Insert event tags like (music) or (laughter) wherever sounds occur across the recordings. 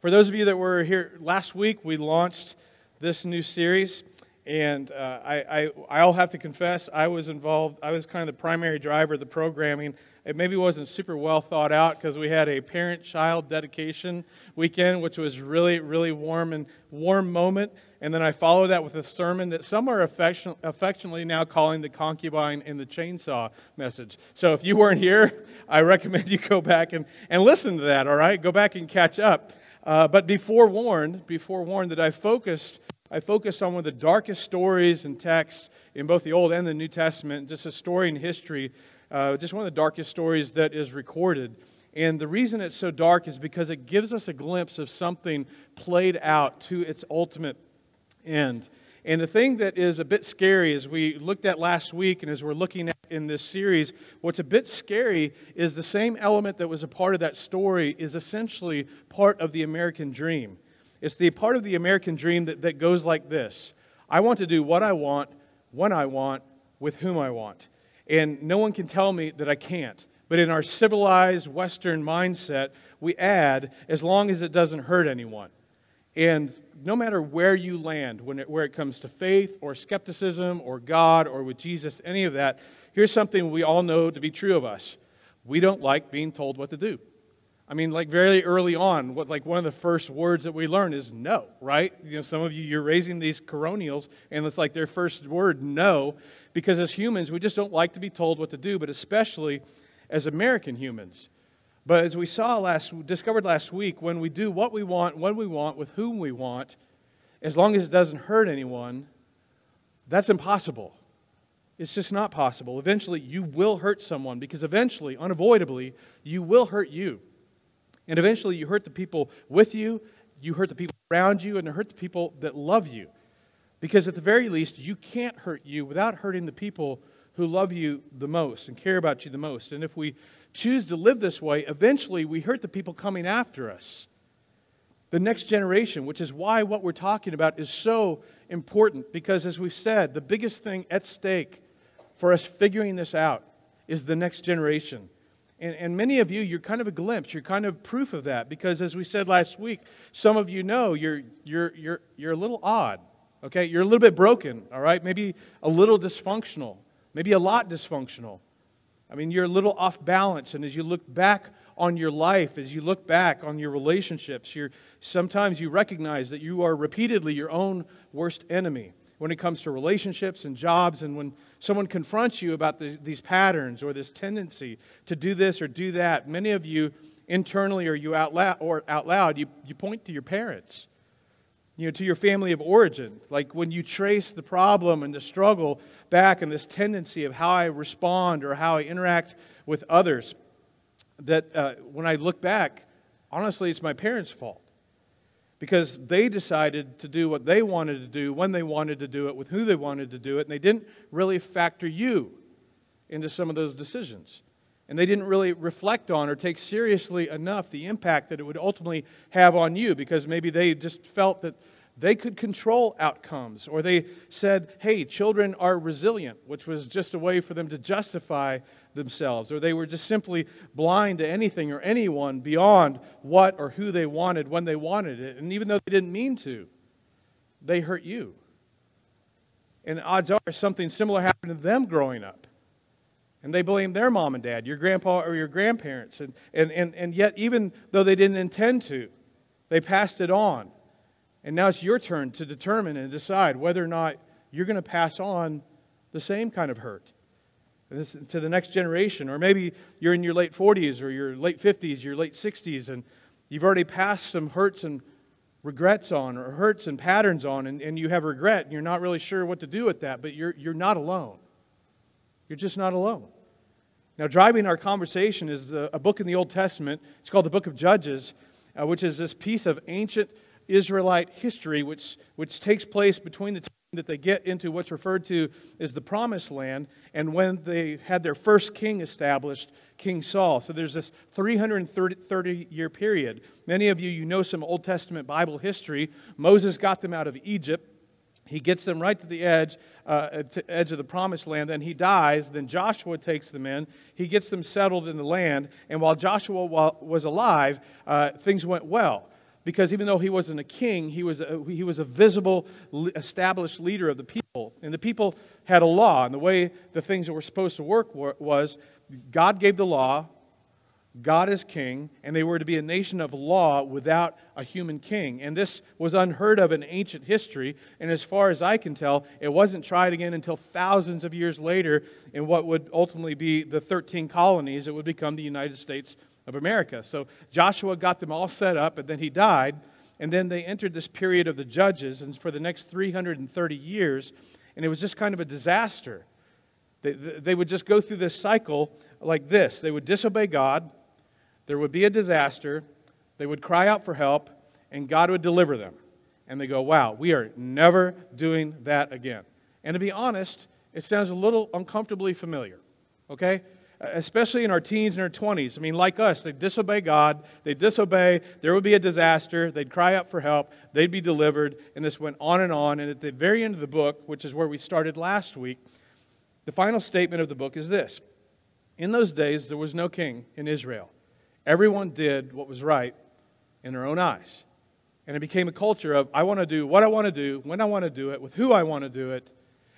For those of you that were here last week, we launched this new series. And uh, I, I, I'll have to confess, I was involved, I was kind of the primary driver of the programming. It maybe wasn't super well thought out because we had a parent child dedication weekend, which was really, really warm and warm moment. And then I followed that with a sermon that some are affection, affectionately now calling the concubine and the chainsaw message. So if you weren't here, (laughs) I recommend you go back and, and listen to that, all right? Go back and catch up. Uh, but be forewarned, be forewarned that I focused I focused on one of the darkest stories and texts in both the Old and the New Testament, just a story in history, uh, just one of the darkest stories that is recorded. And the reason it's so dark is because it gives us a glimpse of something played out to its ultimate end. And the thing that is a bit scary, as we looked at last week and as we're looking at in this series, what's a bit scary is the same element that was a part of that story is essentially part of the American dream. It's the part of the American dream that, that goes like this I want to do what I want, when I want, with whom I want. And no one can tell me that I can't. But in our civilized Western mindset, we add, as long as it doesn't hurt anyone. And no matter where you land, when it, where it comes to faith or skepticism or God or with Jesus, any of that, here's something we all know to be true of us. We don't like being told what to do. I mean, like very early on, what like one of the first words that we learn is no, right? You know, some of you you're raising these coronials, and it's like their first word no, because as humans we just don't like to be told what to do, but especially as American humans. But as we saw last, discovered last week, when we do what we want, when we want, with whom we want, as long as it doesn't hurt anyone, that's impossible. It's just not possible. Eventually, you will hurt someone because eventually, unavoidably, you will hurt you. And eventually, you hurt the people with you, you hurt the people around you, and you hurt the people that love you. Because at the very least, you can't hurt you without hurting the people who love you the most and care about you the most. And if we choose to live this way, eventually we hurt the people coming after us. The next generation, which is why what we're talking about is so important. Because as we've said, the biggest thing at stake for us figuring this out is the next generation. And, and many of you, you're kind of a glimpse. You're kind of proof of that because, as we said last week, some of you know you're, you're, you're, you're a little odd, okay? You're a little bit broken, all right? Maybe a little dysfunctional, maybe a lot dysfunctional. I mean, you're a little off balance. And as you look back on your life, as you look back on your relationships, you're, sometimes you recognize that you are repeatedly your own worst enemy when it comes to relationships and jobs, and when someone confronts you about the, these patterns or this tendency to do this or do that, many of you internally or you out loud, or out loud you, you point to your parents, you know, to your family of origin. Like when you trace the problem and the struggle back and this tendency of how I respond or how I interact with others, that uh, when I look back, honestly, it's my parents' fault. Because they decided to do what they wanted to do when they wanted to do it with who they wanted to do it and they didn't really factor you into some of those decisions. And they didn't really reflect on or take seriously enough the impact that it would ultimately have on you because maybe they just felt that they could control outcomes or they said hey children are resilient which was just a way for them to justify themselves, or they were just simply blind to anything or anyone beyond what or who they wanted when they wanted it. And even though they didn't mean to, they hurt you. And odds are something similar happened to them growing up. And they blame their mom and dad, your grandpa or your grandparents. And, and, and, and yet, even though they didn't intend to, they passed it on. And now it's your turn to determine and decide whether or not you're going to pass on the same kind of hurt to the next generation. Or maybe you're in your late 40s or your late 50s, your late 60s, and you've already passed some hurts and regrets on, or hurts and patterns on, and, and you have regret, and you're not really sure what to do with that, but you're, you're not alone. You're just not alone. Now, driving our conversation is the, a book in the Old Testament. It's called the Book of Judges, uh, which is this piece of ancient Israelite history which, which takes place between the time that they get into what's referred to as the promised land and when they had their first king established king saul. So there's this 330 year period. Many of you you know some old testament bible history. Moses got them out of egypt. He gets them right to the edge uh, to edge of the promised land then he dies then joshua takes them in. He gets them settled in the land and while joshua was alive uh, things went well because even though he wasn't a king, he was a, he was a visible, established leader of the people. And the people had a law. And the way the things that were supposed to work was God gave the law, God is king, and they were to be a nation of law without a human king. And this was unheard of in ancient history. And as far as I can tell, it wasn't tried again until thousands of years later in what would ultimately be the 13 colonies that would become the United States of America. So Joshua got them all set up, and then he died. And then they entered this period of the judges, and for the next 330 years, and it was just kind of a disaster. They, they would just go through this cycle like this they would disobey God there would be a disaster, they would cry out for help, and God would deliver them. And they go, wow, we are never doing that again. And to be honest, it sounds a little uncomfortably familiar, okay? Especially in our teens and our 20s. I mean, like us, they disobey God, they disobey, there would be a disaster, they'd cry out for help, they'd be delivered, and this went on and on. And at the very end of the book, which is where we started last week, the final statement of the book is this In those days, there was no king in Israel. Everyone did what was right in their own eyes. And it became a culture of, I want to do what I want to do, when I want to do it, with who I want to do it.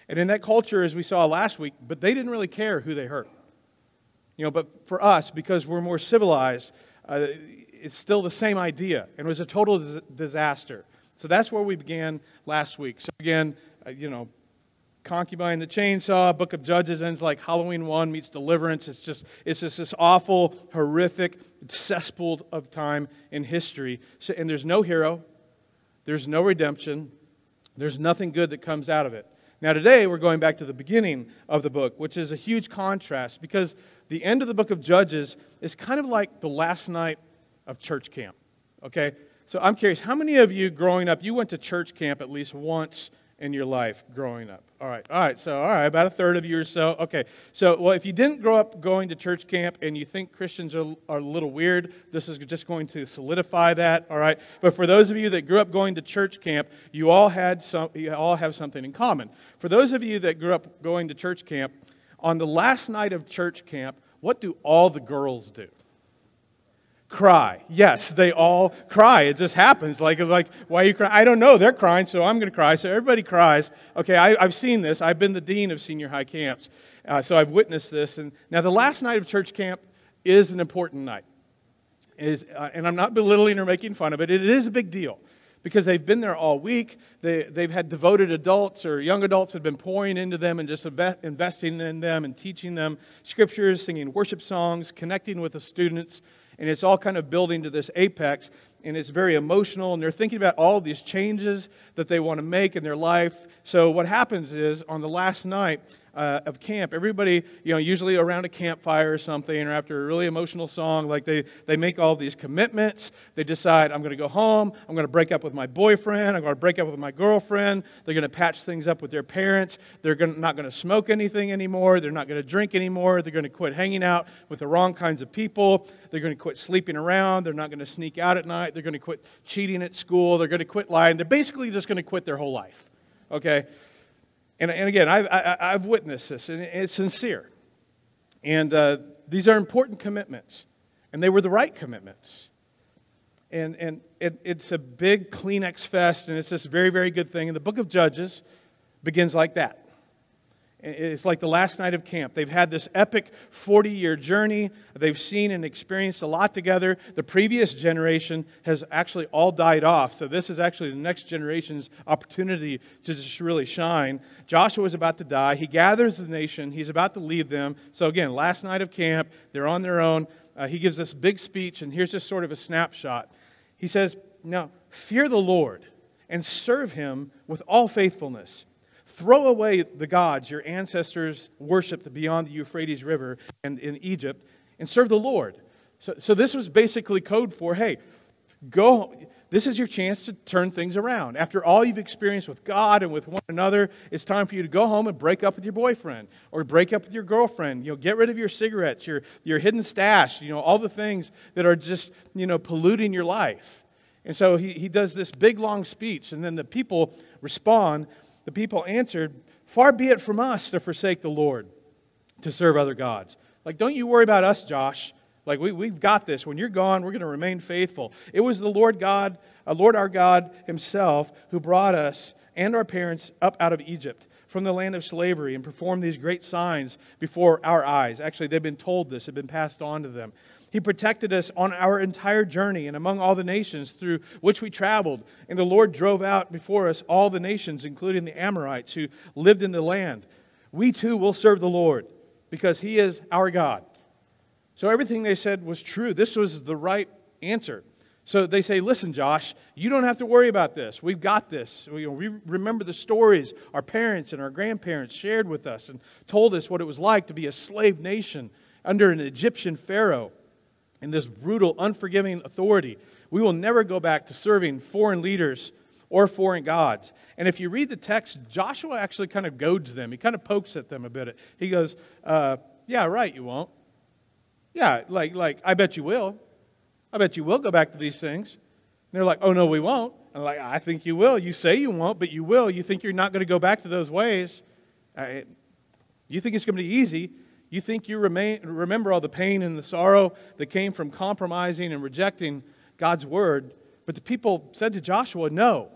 And in that culture, as we saw last week, but they didn't really care who they hurt. You know, but for us, because we're more civilized, uh, it's still the same idea. And it was a total disaster. So that's where we began last week. So again, uh, you know, concubine the chainsaw book of judges ends like halloween 1 meets deliverance it's just it's just this awful horrific cesspool of time in history so, and there's no hero there's no redemption there's nothing good that comes out of it now today we're going back to the beginning of the book which is a huge contrast because the end of the book of judges is kind of like the last night of church camp okay so i'm curious how many of you growing up you went to church camp at least once in your life growing up? All right, all right, so all right, about a third of you or so. Okay, so well, if you didn't grow up going to church camp and you think Christians are, are a little weird, this is just going to solidify that. All right, but for those of you that grew up going to church camp, you all had some, you all have something in common. For those of you that grew up going to church camp, on the last night of church camp, what do all the girls do? cry. Yes, they all cry. It just happens. Like, like why you cry? I don't know. They're crying, so I'm going to cry. So everybody cries. Okay, I, have seen this. I've been the dean of senior high camps, uh, so I've witnessed this. And now the last night of church camp is an important night. Is, uh, and I'm not belittling or making fun of it. It is a big deal because they've been there all week. They, they've had devoted adults or young adults have been pouring into them and just investing in them and teaching them scriptures, singing worship songs, connecting with the students. And it's all kind of building to this apex. And it's very emotional. And they're thinking about all these changes that they want to make in their life. So what happens is on the last night uh, of camp. Everybody you know usually around a campfire or something or after a really emotional song like they, they make all these commitments. They decide i'm going to go home. I'm going to break up with my boyfriend. I'm going to break up with my girlfriend. They're going to patch things up with their parents. They're going not going to smoke anything anymore. They're not going to drink anymore. They're going to quit hanging out with the wrong kinds of people. They're going to quit sleeping around. They're not going to sneak out at night. They're going to quit cheating at school. They're going to quit lying. They're basically just going to quit their whole life okay and, and again, I've, I, have witnessed this, and it's sincere. And uh, these are important commitments, and they were the right commitments. And, and it, it's a big Kleenex fest, and it's this very, very good thing. And the book of Judges begins like that. It's like the last night of camp. They've had this epic 40 year journey. They've seen and experienced a lot together. The previous generation has actually all died off. So, this is actually the next generation's opportunity to just really shine. Joshua is about to die. He gathers the nation. He's about to lead them. So, again, last night of camp, they're on their own. Uh, he gives this big speech, and here's just sort of a snapshot. He says, Now, fear the Lord and serve him with all faithfulness Throw away the gods your ancestors worshiped beyond the Euphrates River and in Egypt and serve the Lord. So, so this was basically code for hey, go. This is your chance to turn things around. After all you've experienced with God and with one another, it's time for you to go home and break up with your boyfriend or break up with your girlfriend. You know, get rid of your cigarettes, your, your hidden stash, you know, all the things that are just, you know, polluting your life. And so he, he does this big long speech, and then the people respond the people answered, Far be it from us to forsake the Lord to serve other gods. Like, don't you worry about us, Josh. Like, we, we've got this. When you're gone, we're going to remain faithful. It was the Lord God, uh, Lord our God Himself, who brought us and our parents up out of Egypt from the land of slavery and performed these great signs before our eyes. Actually, they've been told this, have been passed on to them. He protected us on our entire journey and among all the nations through which we traveled. And the Lord drove out before us all the nations, including the Amorites who lived in the land. We too will serve the Lord because He is our God. So everything they said was true. This was the right answer. So they say, Listen, Josh, you don't have to worry about this. We've got this. We, we, remember the stories our parents and our grandparents shared with us and told us what it was like to be a slave nation under an Egyptian Pharaoh and this brutal, unforgiving authority. We will never go back to serving foreign leaders or foreign gods. And if you read the text, Joshua actually kind of goads them. He kind of pokes at them a bit. He goes, uh, Yeah, right, you won't. Yeah, like, like, I bet you will. I bet you will go back to these things. And they're like, Oh, no, we won't. I'm like, I think you will. You say you won't, but you will. You think you're not going to go back to those ways. I, you think it's going to be easy. You think you remain, remember all the pain and the sorrow that came from compromising and rejecting God's word. But the people said to Joshua, No,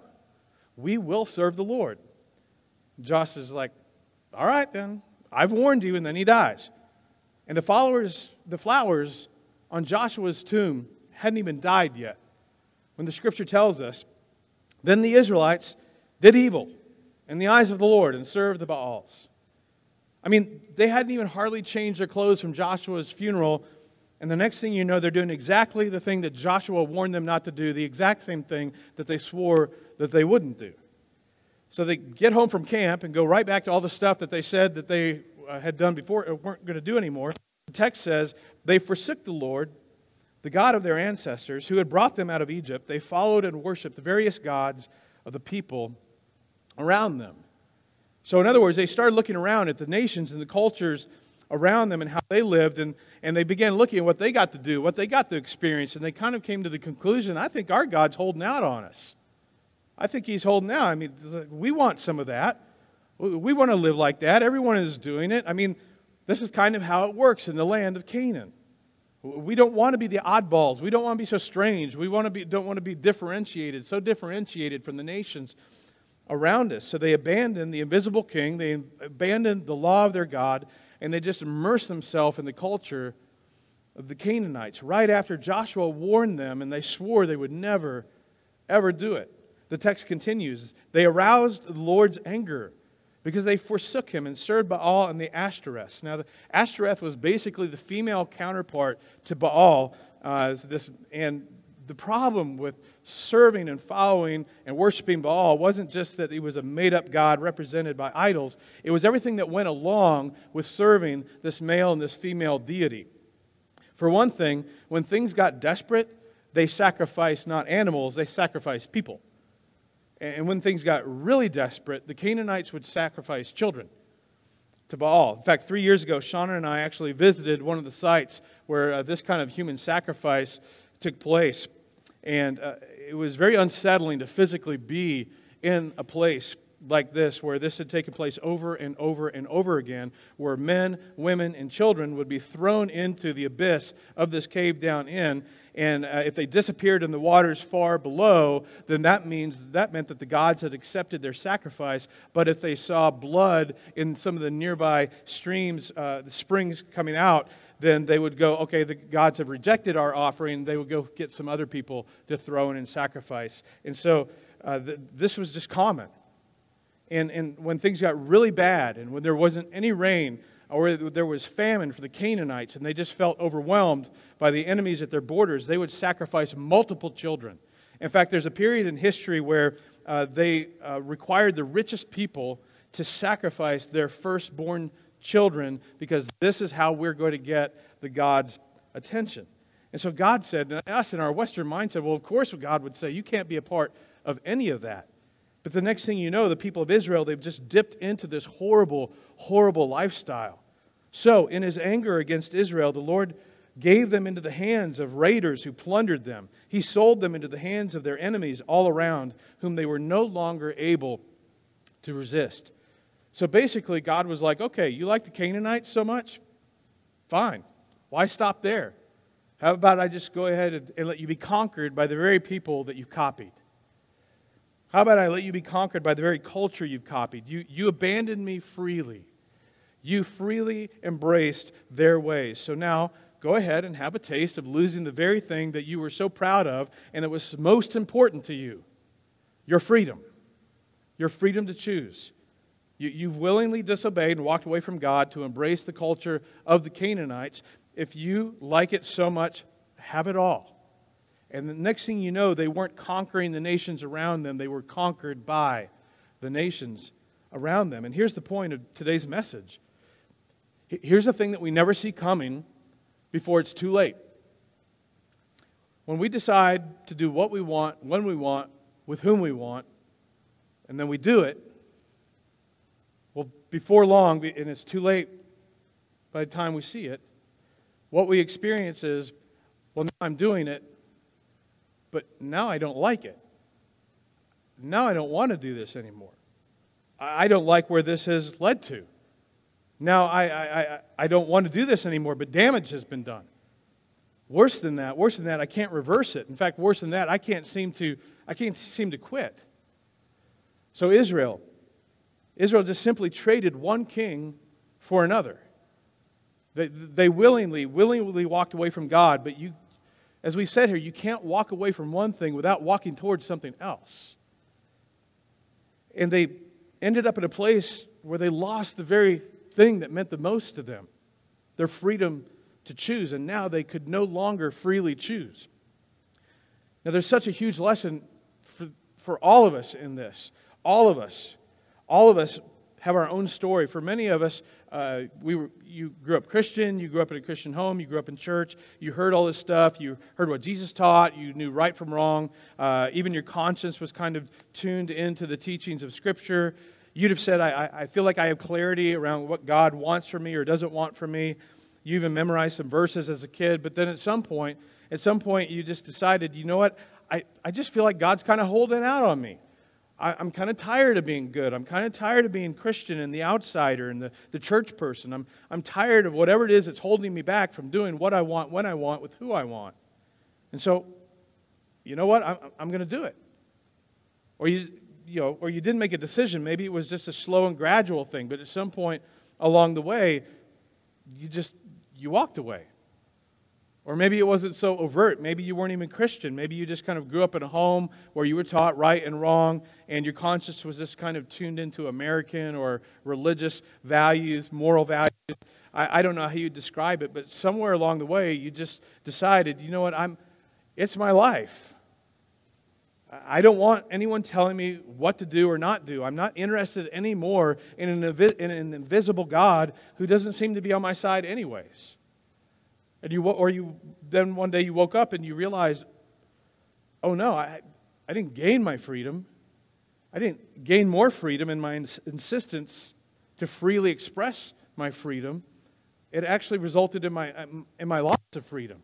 we will serve the Lord. Joshua is like, All right, then. I've warned you. And then he dies. And the followers, the flowers on Joshua's tomb hadn't even died yet. When the scripture tells us, Then the Israelites did evil in the eyes of the Lord and served the Baals. I mean, they hadn't even hardly changed their clothes from Joshua's funeral. And the next thing you know, they're doing exactly the thing that Joshua warned them not to do, the exact same thing that they swore that they wouldn't do. So they get home from camp and go right back to all the stuff that they said that they uh, had done before, or weren't going to do anymore. The text says, They forsook the Lord, the God of their ancestors, who had brought them out of Egypt. They followed and worshiped the various gods of the people around them. So, in other words, they started looking around at the nations and the cultures around them and how they lived, and, and they began looking at what they got to do, what they got to experience, and they kind of came to the conclusion I think our God's holding out on us. I think He's holding out. I mean, we want some of that. We want to live like that. Everyone is doing it. I mean, this is kind of how it works in the land of Canaan. We don't want to be the oddballs. We don't want to be so strange. We want to be, don't want to be differentiated, so differentiated from the nations around us. So they abandoned the invisible king, they abandoned the law of their God, and they just immersed themselves in the culture of the Canaanites right after Joshua warned them and they swore they would never, ever do it. The text continues They aroused the Lord's anger because they forsook him and served Baal and the Ashtoreth. Now, the Ashtoreth was basically the female counterpart to Baal. Uh, this, and the problem with serving and following and worshiping Baal wasn't just that he was a made up God represented by idols, it was everything that went along with serving this male and this female deity. For one thing, when things got desperate, they sacrificed not animals, they sacrificed people. And when things got really desperate, the Canaanites would sacrifice children to Baal. In fact, three years ago, Shauna and I actually visited one of the sites where uh, this kind of human sacrifice took place. And uh, it was very unsettling to physically be in a place like this, where this had taken place over and over and over again, where men, women, and children would be thrown into the abyss of this cave down in. And uh, if they disappeared in the waters far below, then that means that meant that the gods had accepted their sacrifice. But if they saw blood in some of the nearby streams, uh, the springs coming out, then they would go, okay, the gods have rejected our offering. They would go get some other people to throw in and sacrifice. And so uh, th- this was just common. And, and when things got really bad and when there wasn't any rain or there was famine for the Canaanites and they just felt overwhelmed by the enemies at their borders, they would sacrifice multiple children. In fact, there's a period in history where uh, they uh, required the richest people to sacrifice their firstborn children because this is how we're going to get the God's attention. And so God said, and us in our Western mindset, well, of course, God would say, you can't be a part of any of that. But the next thing you know, the people of Israel, they've just dipped into this horrible, horrible lifestyle. So, in his anger against Israel, the Lord gave them into the hands of raiders who plundered them. He sold them into the hands of their enemies all around, whom they were no longer able to resist. So basically, God was like, okay, you like the Canaanites so much? Fine. Why stop there? How about I just go ahead and, and let you be conquered by the very people that you've copied? How about I let you be conquered by the very culture you've copied? You, you abandoned me freely. You freely embraced their ways. So now go ahead and have a taste of losing the very thing that you were so proud of and that was most important to you your freedom. Your freedom to choose. You, you've willingly disobeyed and walked away from God to embrace the culture of the Canaanites. If you like it so much, have it all. And the next thing you know, they weren't conquering the nations around them, they were conquered by the nations around them. And here's the point of today's message here's the thing that we never see coming before it's too late. When we decide to do what we want, when we want, with whom we want, and then we do it, before long, and it's too late by the time we see it, what we experience is, well, now I'm doing it, but now I don't like it. Now I don't want to do this anymore. I don't like where this has led to. Now I, I, I, I don't want to do this anymore, but damage has been done. Worse than that, worse than that, I can't reverse it. In fact, worse than that, I can't seem to, I can't seem to quit. So Israel, Israel just simply traded one king for another. They, they willingly, willingly walked away from God, but you, as we said here, you can't walk away from one thing without walking towards something else. And they ended up in a place where they lost the very thing that meant the most to them their freedom to choose. And now they could no longer freely choose. Now, there's such a huge lesson for, for all of us in this. All of us. All of us have our own story. For many of us, uh, we were, you grew up Christian, you grew up in a Christian home, you grew up in church, you heard all this stuff, you heard what Jesus taught, you knew right from wrong. Uh, even your conscience was kind of tuned into the teachings of Scripture. You'd have said, I, I feel like I have clarity around what God wants for me or doesn't want for me. You even memorized some verses as a kid, but then at some point, at some point, you just decided, you know what? I, I just feel like God's kind of holding out on me. I, am kind of tired of being good. I'm kind of tired of being Christian and the outsider and the, the church person. I'm, I'm tired of whatever it is that's holding me back from doing what I want, when I want, with who I want. And so, you know what? I'm, I'm going to do it. Or you, you know, or you didn't make a decision. Maybe it was just a slow and gradual thing, but at some point along the way, you just you walked away. Or maybe it wasn't so overt. Maybe you weren't even Christian. Maybe you just kind of grew up in a home where you were taught right and wrong, and your conscience was just kind of tuned into American or religious values, moral values. I, I don't know how you describe it, but somewhere along the way, you just decided, you know what, I'm, it's my life. I don't want anyone telling me what to do or not do. I'm not interested anymore in an, in an invisible God who doesn't seem to be on my side, anyways. And you, or you, then one day you woke up and you realized, oh no, I, I didn't gain my freedom. I didn't gain more freedom in my ins- insistence to freely express my freedom. It actually resulted in my, um, in my loss of freedom.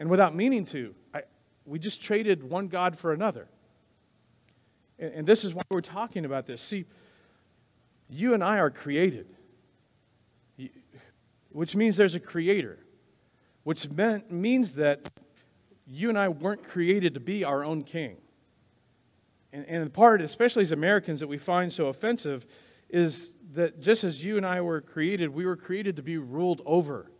And without meaning to, I, we just traded one God for another. And, and this is why we're talking about this. See, you and I are created, which means there's a creator which meant, means that you and I weren't created to be our own king. And, and the part, especially as Americans, that we find so offensive is that just as you and I were created, we were created to be ruled over.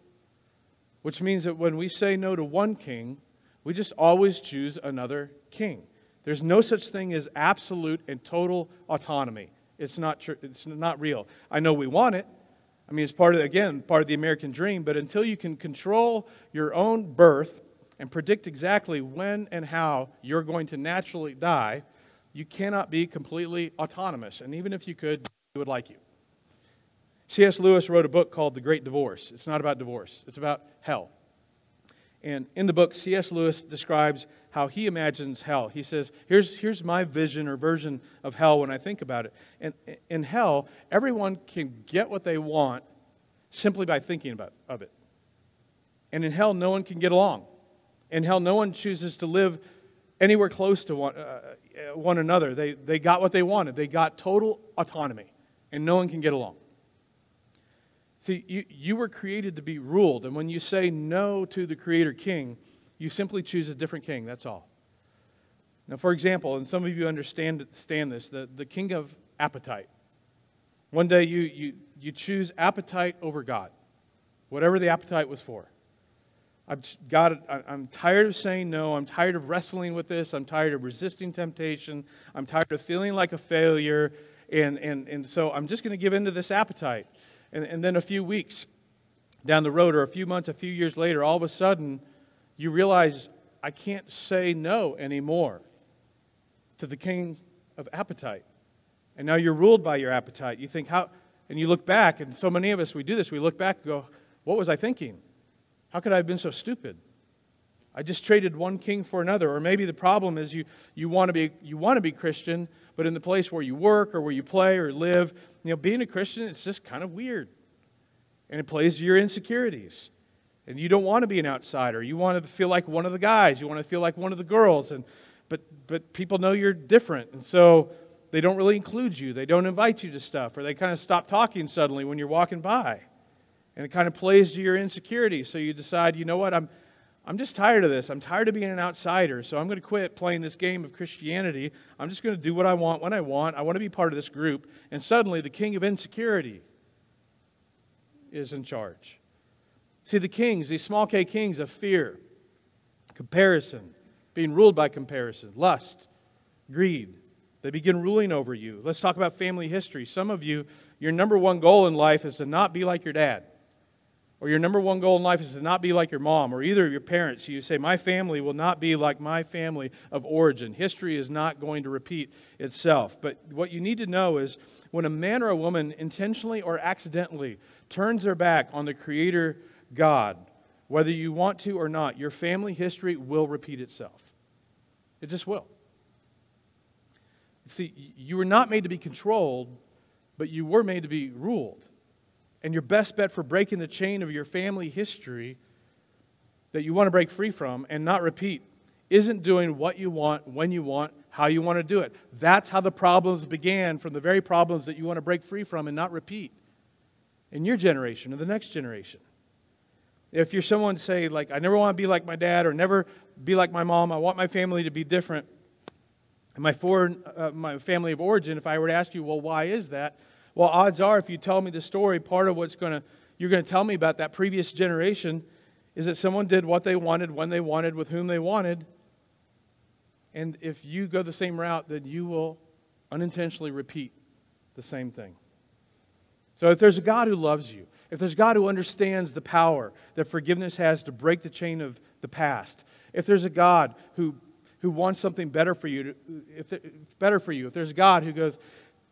Which means that when we say no to one king, we just always choose another king. There's no such thing as absolute and total autonomy. It's not, tr- it's not real. I know we want it, I mean, it's part of, again, part of the American dream, but until you can control your own birth and predict exactly when and how you're going to naturally die, you cannot be completely autonomous. And even if you could, we would like you. C.S. Lewis wrote a book called The Great Divorce. It's not about divorce, it's about hell. And in the book, C.S. Lewis describes how he imagines hell. He says, here's, here's my vision or version of hell when I think about it. And in hell, everyone can get what they want simply by thinking about of it. And in hell, no one can get along. In hell, no one chooses to live anywhere close to one, uh, one another. They, they got what they wanted. They got total autonomy, and no one can get along. See, you, you were created to be ruled, and when you say no to the Creator King, you simply choose a different king. That's all. Now, for example, and some of you understand, understand this, the, the king of appetite. One day you, you, you choose appetite over God, whatever the appetite was for. I've, God, I'm tired of saying no. I'm tired of wrestling with this. I'm tired of resisting temptation. I'm tired of feeling like a failure. And, and, and so I'm just going to give in to this appetite. And, and then a few weeks down the road, or a few months, a few years later, all of a sudden, you realize I can't say no anymore to the king of appetite. And now you're ruled by your appetite. You think, how, and you look back, and so many of us, we do this. We look back and go, what was I thinking? How could I have been so stupid? I just traded one king for another. Or maybe the problem is you, you, want to be, you want to be Christian, but in the place where you work or where you play or live, you know, being a Christian, it's just kind of weird. And it plays to your insecurities. And you don't want to be an outsider. You want to feel like one of the guys. You want to feel like one of the girls. And, but, but people know you're different. And so they don't really include you. They don't invite you to stuff. Or they kind of stop talking suddenly when you're walking by. And it kind of plays to your insecurity. So you decide, you know what, I'm, I'm just tired of this. I'm tired of being an outsider. So I'm going to quit playing this game of Christianity. I'm just going to do what I want when I want. I want to be part of this group. And suddenly the king of insecurity is in charge. See, the kings, these small k kings of fear, comparison, being ruled by comparison, lust, greed, they begin ruling over you. Let's talk about family history. Some of you, your number one goal in life is to not be like your dad. Or your number one goal in life is to not be like your mom or either of your parents. You say, My family will not be like my family of origin. History is not going to repeat itself. But what you need to know is when a man or a woman intentionally or accidentally turns their back on the Creator God, whether you want to or not, your family history will repeat itself. It just will. See, you were not made to be controlled, but you were made to be ruled. And your best bet for breaking the chain of your family history that you want to break free from and not repeat isn't doing what you want, when you want, how you want to do it. That's how the problems began from the very problems that you want to break free from and not repeat in your generation or the next generation. If you're someone say like I never want to be like my dad or never be like my mom, I want my family to be different. And my foreign, uh, my family of origin, if I were to ask you, well, why is that? Well, odds are, if you tell me the story, part of what's going to you're going to tell me about that previous generation is that someone did what they wanted, when they wanted, with whom they wanted. And if you go the same route, then you will unintentionally repeat the same thing. So if there's a God who loves you, if there's God who understands the power that forgiveness has to break the chain of the past, if there's a God who, who wants something better for you, if better for you, if there's a God who goes,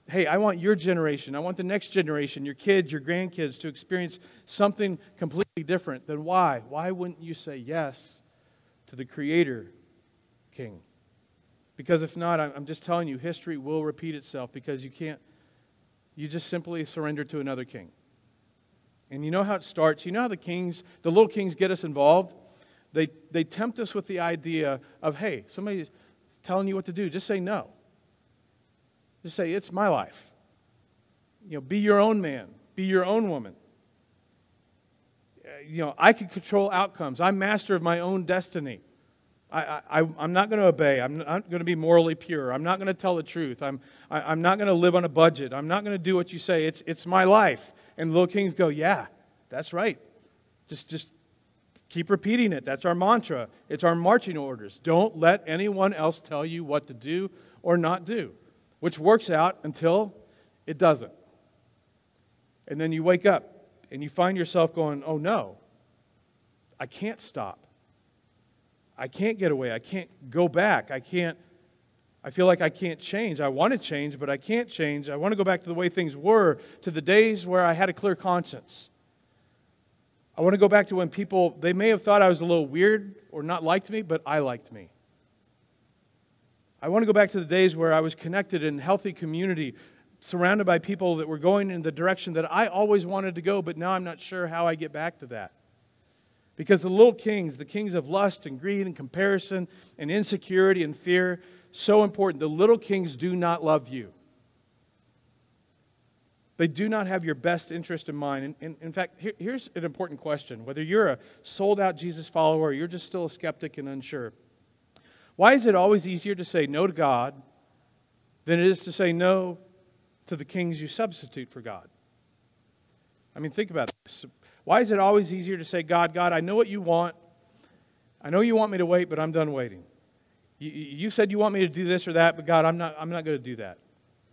hey, I want your generation, I want the next generation, your kids, your grandkids to experience something completely different, then why? Why wouldn't you say yes to the Creator King? Because if not, I'm just telling you, history will repeat itself because you can't, you just simply surrender to another king. And you know how it starts? You know how the kings, the little kings get us involved? They, they tempt us with the idea of, hey, somebody's telling you what to do. Just say no. Just say, it's my life. You know, be your own man, be your own woman. You know, I can control outcomes. I'm master of my own destiny. I, I, I'm not going to obey. I'm not going to be morally pure. I'm not going to tell the truth. I'm, I, am i am not going to live on a budget. I'm not going to do what you say. It's, it's my life. And little kings go, Yeah, that's right. Just, just keep repeating it. That's our mantra. It's our marching orders. Don't let anyone else tell you what to do or not do, which works out until it doesn't. And then you wake up and you find yourself going, Oh no, I can't stop. I can't get away. I can't go back. I can't I feel like I can't change. I want to change, but I can't change. I want to go back to the way things were, to the days where I had a clear conscience. I want to go back to when people, they may have thought I was a little weird or not liked me, but I liked me. I want to go back to the days where I was connected in healthy community, surrounded by people that were going in the direction that I always wanted to go, but now I'm not sure how I get back to that. Because the little kings, the kings of lust and greed and comparison and insecurity and fear, so important. The little kings do not love you. They do not have your best interest in mind. And, in, fact, here, here's an important question whether you're a sold out Jesus follower or you're just still a skeptic and unsure. Why is it always easier to say no to God than it is to say no to the kings you substitute for God? I mean, think about this. Why is it always easier to say, God, God, I know what you want. I know you want me to wait, but I'm done waiting. You, you said you want me to do this or that, but God, I'm not, I'm not going to do that.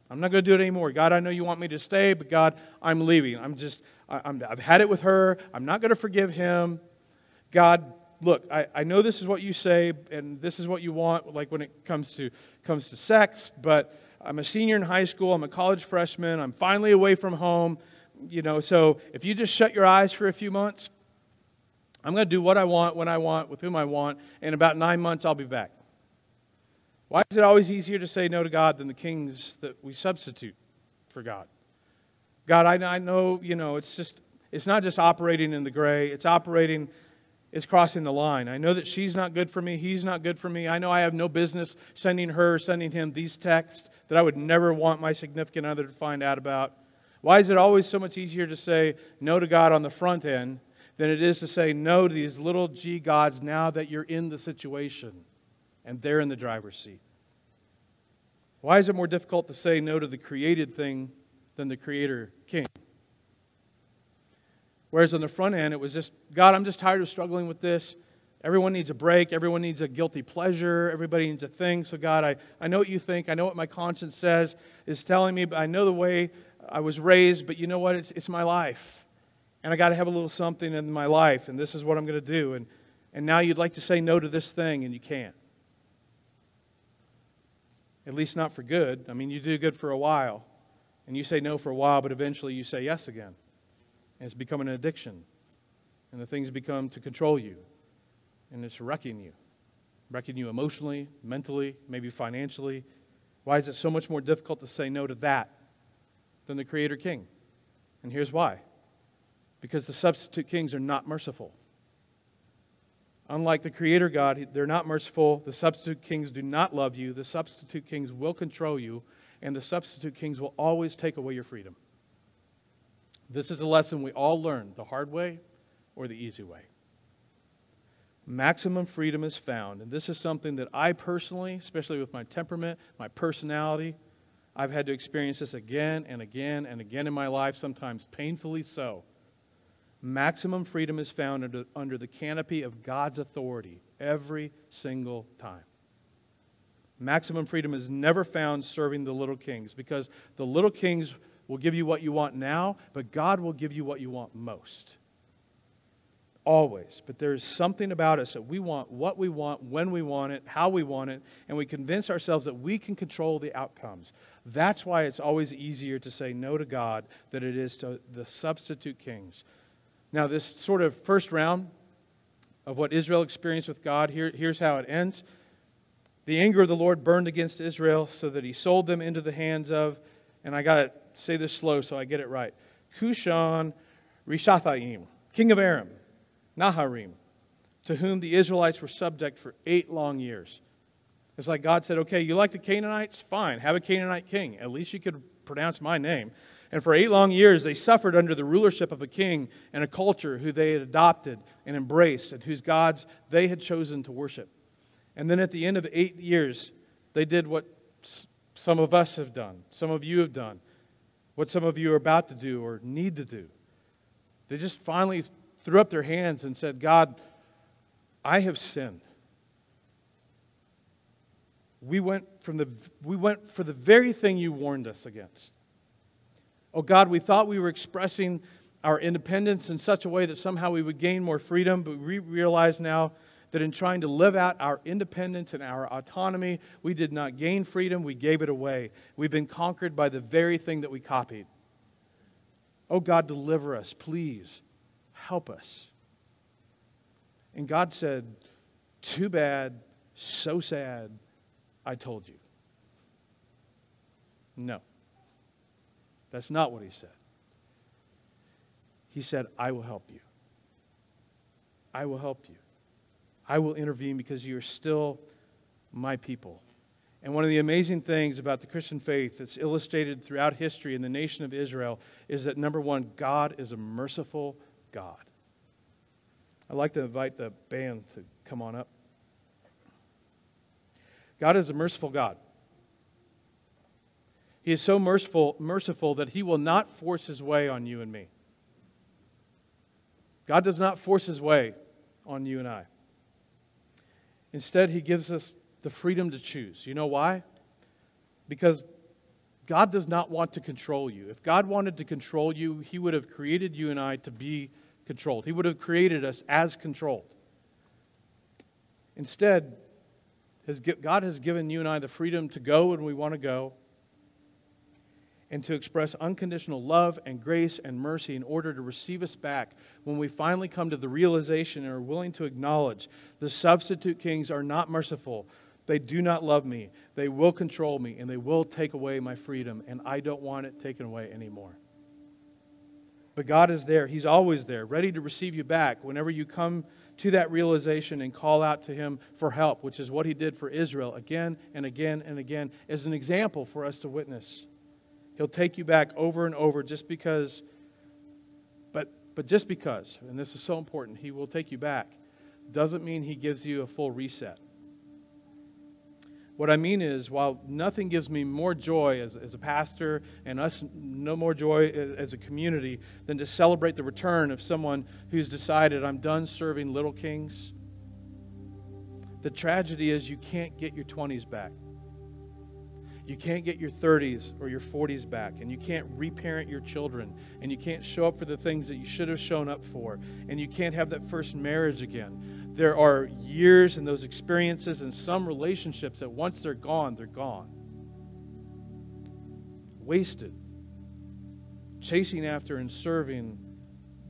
I'm not going to do it anymore. God, I know you want me to stay, but God, I'm leaving. I'm just, I, am I've had it with her. I'm not going to forgive him. God, look, I, I know this is what you say, and this is what you want, like when it comes to, comes to sex, but I'm a senior in high school. I'm a college freshman. I'm finally away from home. You know, so if you just shut your eyes for a few months, I'm going to do what I want, when I want, with whom I want. In about nine months, I'll be back. Why is it always easier to say no to God than the kings that we substitute for God? God, I, I know, you know, it's just, it's not just operating in the gray, it's operating, it's crossing the line. I know that she's not good for me, he's not good for me. I know I have no business sending her, sending him these texts that I would never want my significant other to find out about. Why is it always so much easier to say no to God on the front end than it is to say no to these little g gods now that you're in the situation? And they're in the driver's seat. Why is it more difficult to say no to the created thing than the creator king? Whereas on the front end, it was just, God, I'm just tired of struggling with this. Everyone needs a break. Everyone needs a guilty pleasure. Everybody needs a thing. So, God, I, I know what you think. I know what my conscience says, is telling me, but I know the way I was raised, but you know what? It's, it's my life. And I got to have a little something in my life, and this is what I'm going to do. And, and now you'd like to say no to this thing, and you can't. At least not for good. I mean, you do good for a while, and you say no for a while, but eventually you say yes again. And it's become an addiction. And the things become to control you. And it's wrecking you. Wrecking you emotionally, mentally, maybe financially. Why is it so much more difficult to say no to that than the Creator King? And here's why because the substitute kings are not merciful. Unlike the Creator God, they're not merciful. The substitute kings do not love you. The substitute kings will control you, and the substitute kings will always take away your freedom. This is a lesson we all learn the hard way or the easy way. Maximum freedom is found, and this is something that I personally, especially with my temperament, my personality, I've had to experience this again and again and again in my life, sometimes painfully so. Maximum freedom is found under, under the canopy of God's authority every single time. Maximum freedom is never found serving the little kings because the little kings will give you what you want now, but God will give you what you want most. Always. But there's something about us that we want what we want, when we want it, how we want it, and we convince ourselves that we can control the outcomes. That's why it's always easier to say no to God than it is to the substitute kings now, this sort of first round of what Israel experienced with God, here, here's how it ends. The anger of the Lord burned against Israel so that he sold them into the hands of, and I got to say this slow so I get it right Cushan Rishathaim, king of Aram, Naharim, to whom the Israelites were subject for eight long years. It's like God said, okay, you like the Canaanites? Fine, have a Canaanite king. At least you could pronounce my name. And for eight long years, they suffered under the rulership of a king and a culture who they had adopted and embraced and whose gods they had chosen to worship. And then at the end of eight years, they did what some of us have done, some of you have done, what some of you are about to do or need to do. They just finally threw up their hands and said, God, I have sinned. We went, from the, we went for the very thing you warned us against. Oh God, we thought we were expressing our independence in such a way that somehow we would gain more freedom, but we realize now that in trying to live out our independence and our autonomy, we did not gain freedom, we gave it away. We've been conquered by the very thing that we copied. Oh God, deliver us, please. Help us. And God said, Too bad, so sad, I told you. No. That's not what he said. He said, I will help you. I will help you. I will intervene because you are still my people. And one of the amazing things about the Christian faith that's illustrated throughout history in the nation of Israel is that number one, God is a merciful God. I'd like to invite the band to come on up. God is a merciful God. He is so merciful, merciful that he will not force his way on you and me. God does not force his way on you and I. Instead, he gives us the freedom to choose. You know why? Because God does not want to control you. If God wanted to control you, He would have created you and I to be controlled. He would have created us as controlled. Instead, God has given you and I the freedom to go when we want to go and to express unconditional love and grace and mercy in order to receive us back when we finally come to the realization and are willing to acknowledge the substitute kings are not merciful, they do not love me. They will control me and they will take away my freedom, and I don't want it taken away anymore. But God is there. He's always there, ready to receive you back whenever you come to that realization and call out to Him for help, which is what He did for Israel again and again and again, as an example for us to witness. He'll take you back over and over just because, but, but just because, and this is so important, He will take you back, doesn't mean He gives you a full reset. What I mean is, while nothing gives me more joy as, as a pastor and us no more joy as a community than to celebrate the return of someone who's decided, I'm done serving little kings, the tragedy is you can't get your 20s back. You can't get your 30s or your 40s back, and you can't reparent your children, and you can't show up for the things that you should have shown up for, and you can't have that first marriage again there are years and those experiences and some relationships that once they're gone, they're gone. Wasted. Chasing after and serving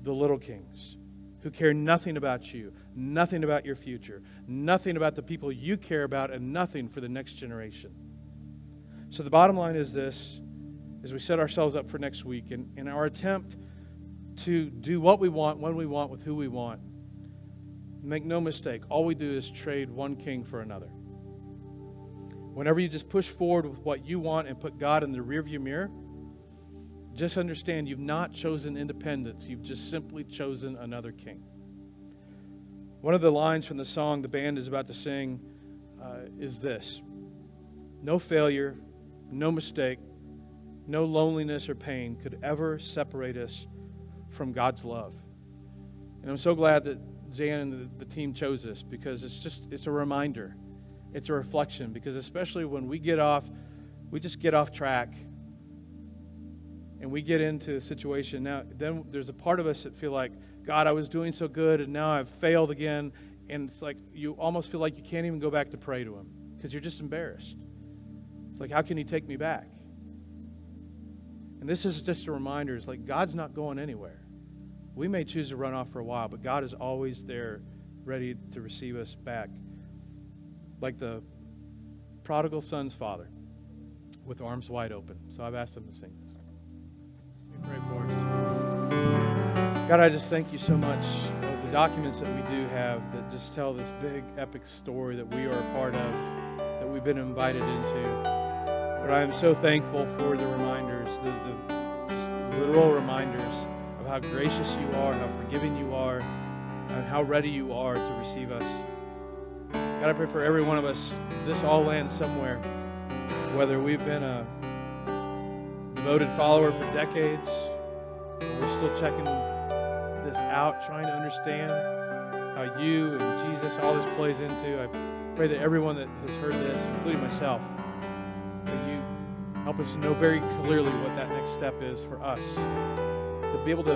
the little kings who care nothing about you, nothing about your future, nothing about the people you care about, and nothing for the next generation. So the bottom line is this as we set ourselves up for next week, in, in our attempt to do what we want, when we want, with who we want, Make no mistake, all we do is trade one king for another. Whenever you just push forward with what you want and put God in the rearview mirror, just understand you've not chosen independence, you've just simply chosen another king. One of the lines from the song the band is about to sing uh, is this No failure, no mistake, no loneliness or pain could ever separate us from God's love. And I'm so glad that Zan and the, team chose this because it's just it's a reminder. It's a reflection because especially when we get off, we just get off track and we get into a situation now then there's a part of us that feel like god i was doing so good and now i've failed again and it's like you almost feel like you can't even go back to pray to him because you're just embarrassed like how can he take me back and this is just a reminder it's like god's not going anywhere we may choose to run off for a while, but God is always there ready to receive us back. Like the prodigal son's father with arms wide open. So I've asked him to sing this. We pray for us. God, I just thank you so much of the documents that we do have that just tell this big epic story that we are a part of, that we've been invited into. But I am so thankful for the reminders, the, the literal reminders of how gracious you are, how forgiving you are, and how ready you are to receive us. God, I pray for every one of us, this all lands somewhere, whether we've been a devoted follower for decades, or we're still checking this out, trying to understand how you and Jesus, all this plays into. I pray that everyone that has heard this, including myself, help us to know very clearly what that next step is for us to be able to,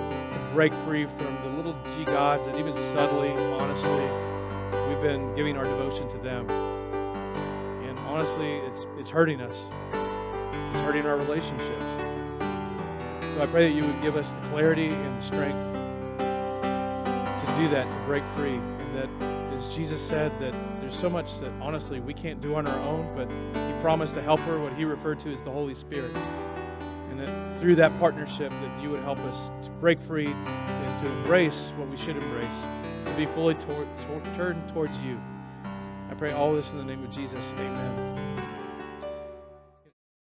break free from the little g gods and even subtly, honestly, we've been giving our devotion to them. And honestly, it's, it's hurting us. It's hurting our relationships. So I pray that you would give us the clarity and the strength to do that, to break free. And that, as Jesus said, that there's so much that honestly we can't do on our own, but He promised to help her, what He referred to as the Holy Spirit and that through that partnership that you would help us to break free and to embrace what we should embrace, to be fully toward, toward, turned towards you. I pray all this in the name of Jesus. Amen.